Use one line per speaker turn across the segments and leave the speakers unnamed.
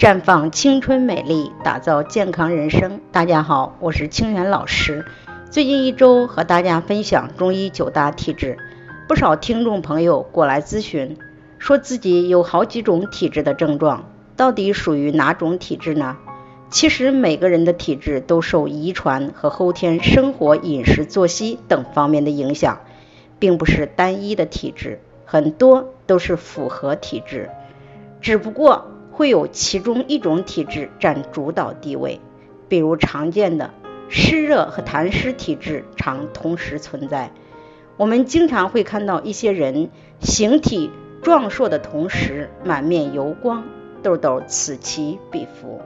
绽放青春美丽，打造健康人生。大家好，我是清源老师。最近一周和大家分享中医九大体质，不少听众朋友过来咨询，说自己有好几种体质的症状，到底属于哪种体质呢？其实每个人的体质都受遗传和后天生活、饮食、作息等方面的影响，并不是单一的体质，很多都是复合体质，只不过。会有其中一种体质占主导地位，比如常见的湿热和痰湿体质常同时存在。我们经常会看到一些人形体壮硕的同时，满面油光，痘痘此起彼伏。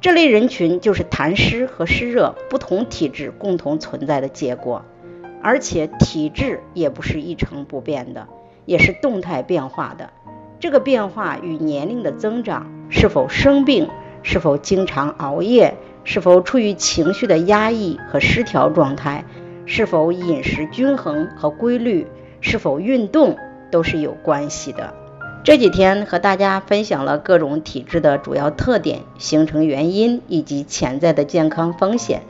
这类人群就是痰湿和湿热不同体质共同存在的结果，而且体质也不是一成不变的，也是动态变化的。这个变化与年龄的增长、是否生病、是否经常熬夜、是否处于情绪的压抑和失调状态、是否饮食均衡和规律、是否运动都是有关系的。这几天和大家分享了各种体质的主要特点、形成原因以及潜在的健康风险。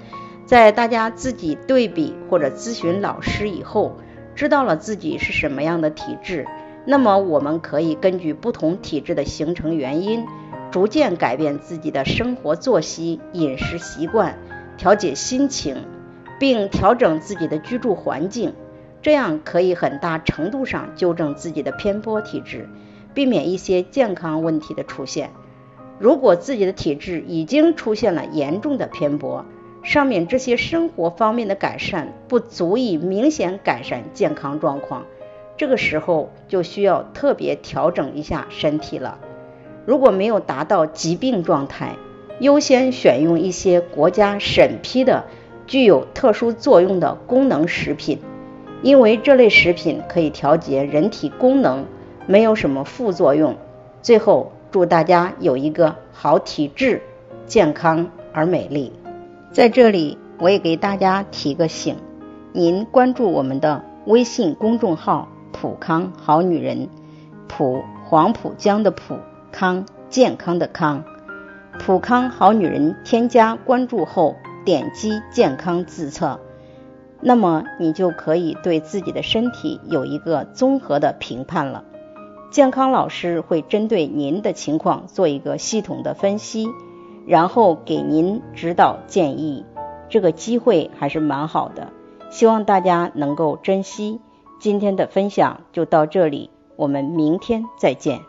在大家自己对比或者咨询老师以后，知道了自己是什么样的体质。那么，我们可以根据不同体质的形成原因，逐渐改变自己的生活作息、饮食习惯，调节心情，并调整自己的居住环境，这样可以很大程度上纠正自己的偏颇体质，避免一些健康问题的出现。如果自己的体质已经出现了严重的偏颇，上面这些生活方面的改善不足以明显改善健康状况。这个时候就需要特别调整一下身体了。如果没有达到疾病状态，优先选用一些国家审批的具有特殊作用的功能食品，因为这类食品可以调节人体功能，没有什么副作用。最后，祝大家有一个好体质，健康而美丽。在这里，我也给大家提个醒：您关注我们的微信公众号。普康好女人，普黄浦江的普康健康的康，普康好女人添加关注后，点击健康自测，那么你就可以对自己的身体有一个综合的评判了。健康老师会针对您的情况做一个系统的分析，然后给您指导建议。这个机会还是蛮好的，希望大家能够珍惜。今天的分享就到这里，我们明天再见。